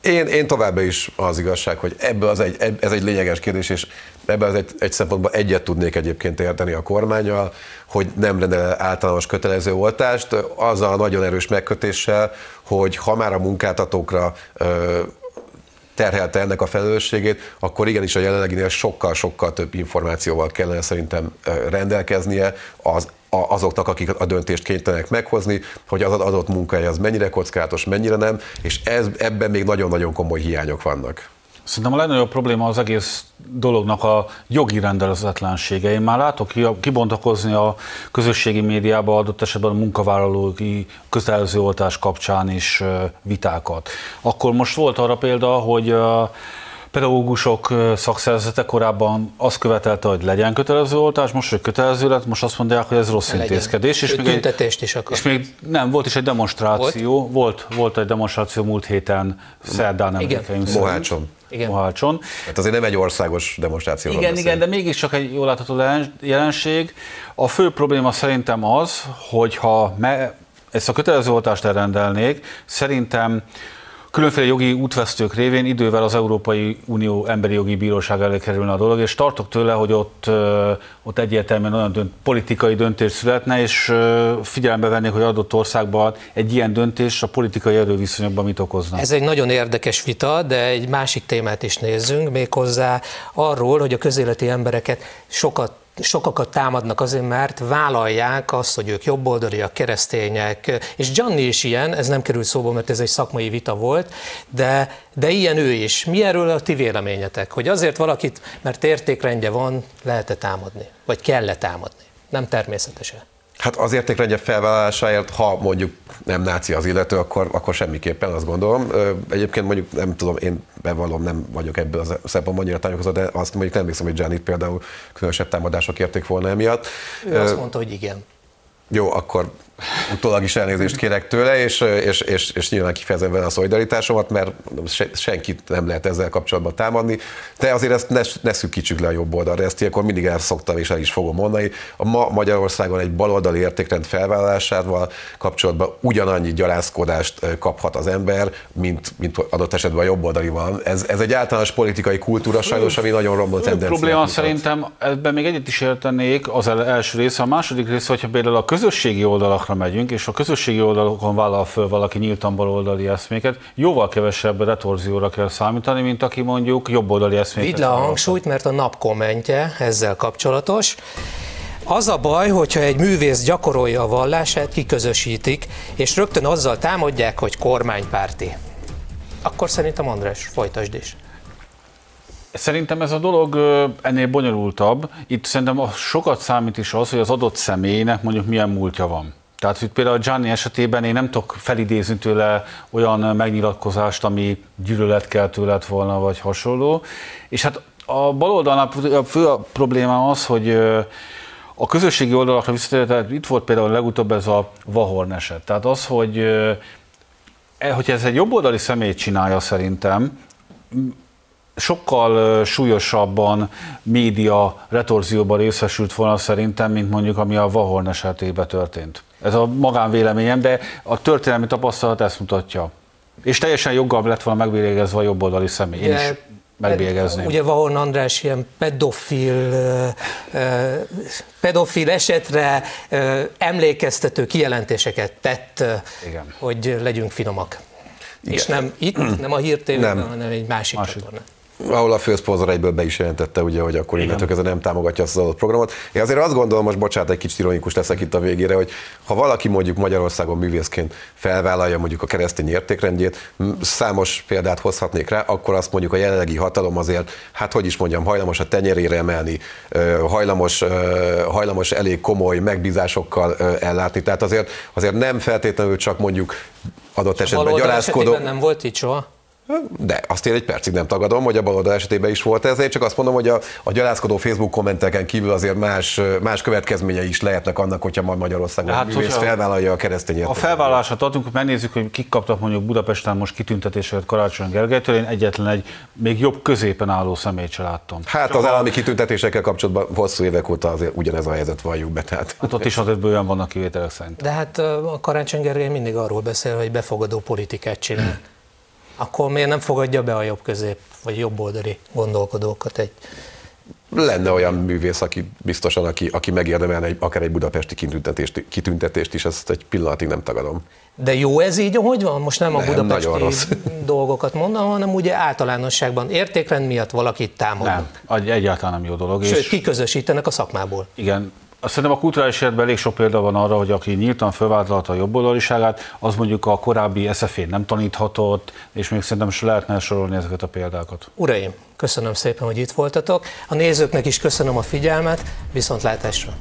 S7: Én, én továbbá is az igazság, hogy ebből az egy, ez egy lényeges kérdés, és ebben az egy, egy szempontból egyet tudnék egyébként érteni a kormányal, hogy nem lenne általános kötelező oltást, azzal a nagyon erős megkötéssel, hogy ha már a munkáltatókra ö, terhelte ennek a felelősségét, akkor igenis a jelenleginél sokkal-sokkal több információval kellene szerintem rendelkeznie az azoknak, akik a döntést kénytelenek meghozni, hogy az adott munkahely az mennyire kockázatos, mennyire nem, és ez, ebben még nagyon-nagyon komoly hiányok vannak.
S6: Szerintem a legnagyobb probléma az egész dolognak a jogi rendezetlensége. Én már látok kibontakozni a közösségi médiába adott esetben a munkavállalói kötelező oltás kapcsán is vitákat. Akkor most volt arra példa, hogy pedagógusok szakszervezete korábban azt követelte, hogy legyen kötelező oltás, most, hogy kötelező lett, most azt mondják, hogy ez rossz legyen. intézkedés.
S2: És még, egy, is akar.
S6: és még nem, volt is egy demonstráció, volt, volt, volt egy demonstráció múlt héten, szerdán emlékeim
S7: Mohácson.
S6: Igen. Mohácson.
S7: Hát azért nem egy országos demonstráció.
S6: Igen, beszél. igen, de mégiscsak egy jól látható jelenség. A fő probléma szerintem az, hogyha me, ezt a kötelező oltást elrendelnék, szerintem különféle jogi útvesztők révén idővel az Európai Unió Emberi Jogi Bíróság elé kerülne a dolog, és tartok tőle, hogy ott, ott egyértelműen olyan dönt, politikai döntés születne, és figyelembe vennék, hogy adott országban egy ilyen döntés a politikai erőviszonyokban mit okozna.
S2: Ez egy nagyon érdekes vita, de egy másik témát is nézzünk, méghozzá arról, hogy a közéleti embereket sokat sokakat támadnak azért, mert vállalják azt, hogy ők jobboldaliak, keresztények, és Gianni is ilyen, ez nem került szóba, mert ez egy szakmai vita volt, de, de ilyen ő is. Mi erről a ti véleményetek? Hogy azért valakit, mert értékrendje van, lehet-e támadni? Vagy kell-e támadni? Nem természetesen.
S7: Hát az értékrendje felvállalásáért, ha mondjuk nem náci az illető, akkor, akkor semmiképpen azt gondolom. Egyébként mondjuk nem tudom, én bevallom, nem vagyok ebből az szempontból annyira támogatott, de azt mondjuk nem hiszem, hogy Janet például különösebb támadások érték volna emiatt.
S2: Ő azt mondta, hogy igen.
S7: Jó, akkor utólag is elnézést kérek tőle, és, és, és, és nyilván kifejezem vele a szolidaritásomat, mert senkit nem lehet ezzel kapcsolatban támadni, de azért ezt ne, ne szűkítsük le a jobb oldalra, ezt ilyenkor mindig el szoktam és el is fogom mondani. A ma Magyarországon egy baloldali értékrend felvállalásával kapcsolatban ugyanannyi gyalázkodást kaphat az ember, mint, mint adott esetben a jobb oldali van. Ez, ez egy általános politikai kultúra sajnos, ami nagyon romlott tendencia.
S6: probléma mutat. szerintem ebben még egyet is értenék, az első része, a második része, hogyha például a közösségi oldalak oldalakra megyünk, és a közösségi oldalokon vállal föl valaki nyíltan baloldali eszméket, jóval kevesebb retorzióra kell számítani, mint aki mondjuk jobboldali eszméket.
S2: Vidd le a hangsúlyt, mert a nap kommentje ezzel kapcsolatos. Az a baj, hogyha egy művész gyakorolja a vallását, kiközösítik, és rögtön azzal támadják, hogy kormánypárti. Akkor szerintem András, folytasd is.
S6: Szerintem ez a dolog ennél bonyolultabb. Itt szerintem sokat számít is az, hogy az adott személynek mondjuk milyen múltja van. Tehát hogy például Gianni esetében én nem tudok felidézni tőle olyan megnyilatkozást, ami gyűlöletkeltő lett volna, vagy hasonló. És hát a baloldalnak a fő probléma az, hogy a közösségi oldalakra visszatérve, itt volt például legutóbb ez a Vahorn eset. Tehát az, hogy, e, hogy ez egy jobboldali személy csinálja szerintem, sokkal súlyosabban média retorzióban részesült volna szerintem, mint mondjuk ami a Vahorn esetében történt. Ez a magánvéleményem, de a történelmi tapasztalat ezt mutatja. És teljesen joggal lett volna megbélyegezve a jobboldali személy. Én is megbélyegezném.
S2: Ugye Vahorn András ilyen pedofil, pedofil esetre emlékeztető kijelentéseket tett, Igen. hogy legyünk finomak. Igen. És nem itt, nem a hírtévében, hanem egy másik, másik. csatornán
S7: ahol a főszponzor egyből be is jelentette, ugye, hogy akkor innentől kezdve nem támogatja azt az adott programot. Én azért azt gondolom, most bocsánat, egy kicsit ironikus leszek itt a végére, hogy ha valaki mondjuk Magyarországon művészként felvállalja mondjuk a keresztény értékrendjét, számos példát hozhatnék rá, akkor azt mondjuk a jelenlegi hatalom azért, hát hogy is mondjam, hajlamos a tenyerére emelni, hajlamos, hajlamos elég komoly megbízásokkal ellátni. Tehát azért, azért nem feltétlenül csak mondjuk adott esetben gyalázkodó.
S2: nem volt így soha?
S7: De azt én egy percig nem tagadom, hogy a baloldal esetében is volt ez, én csak azt mondom, hogy a, a gyalázkodó Facebook kommenteken kívül azért más, más következményei is lehetnek annak, hogyha majd Magyarországon hát, művész felvállalja a keresztény
S6: A felvállalását adunk, megnézzük, hogy kik kaptak mondjuk Budapesten most kitüntetéseket Karácsony Gergelytől, én egyetlen egy még jobb középen álló személyt se láttam.
S7: Hát csak az állami kitüntetésekkel kapcsolatban hosszú évek óta azért ugyanez a helyzet valljuk be. Tehát.
S6: Hát ott is azért bőven vannak kivételek szerint.
S2: De hát a Karácsony Gergely mindig arról beszél, hogy befogadó politikát csinál akkor miért nem fogadja be a jobb közép vagy jobb oldali gondolkodókat egy
S7: lenne olyan művész, aki biztosan, aki, aki megérdemelne egy, akár egy budapesti kitüntetést, kitüntetést is, ezt egy pillanatig nem tagadom.
S2: De jó ez így, hogy van? Most nem, nem a budapesti [LAUGHS] dolgokat mondom, hanem ugye általánosságban értékrend miatt valakit támadnak.
S6: Nem, egyáltalán nem jó dolog.
S2: Sőt, és... kiközösítenek a szakmából.
S6: Igen, Szerintem a kulturális életben elég sok példa van arra, hogy aki nyíltan felvállalta a jobboldaliságát, az mondjuk a korábbi sf nem taníthatott, és még szerintem is lehetne sorolni ezeket a példákat.
S2: Uraim, köszönöm szépen, hogy itt voltatok. A nézőknek is köszönöm a figyelmet, viszontlátásra!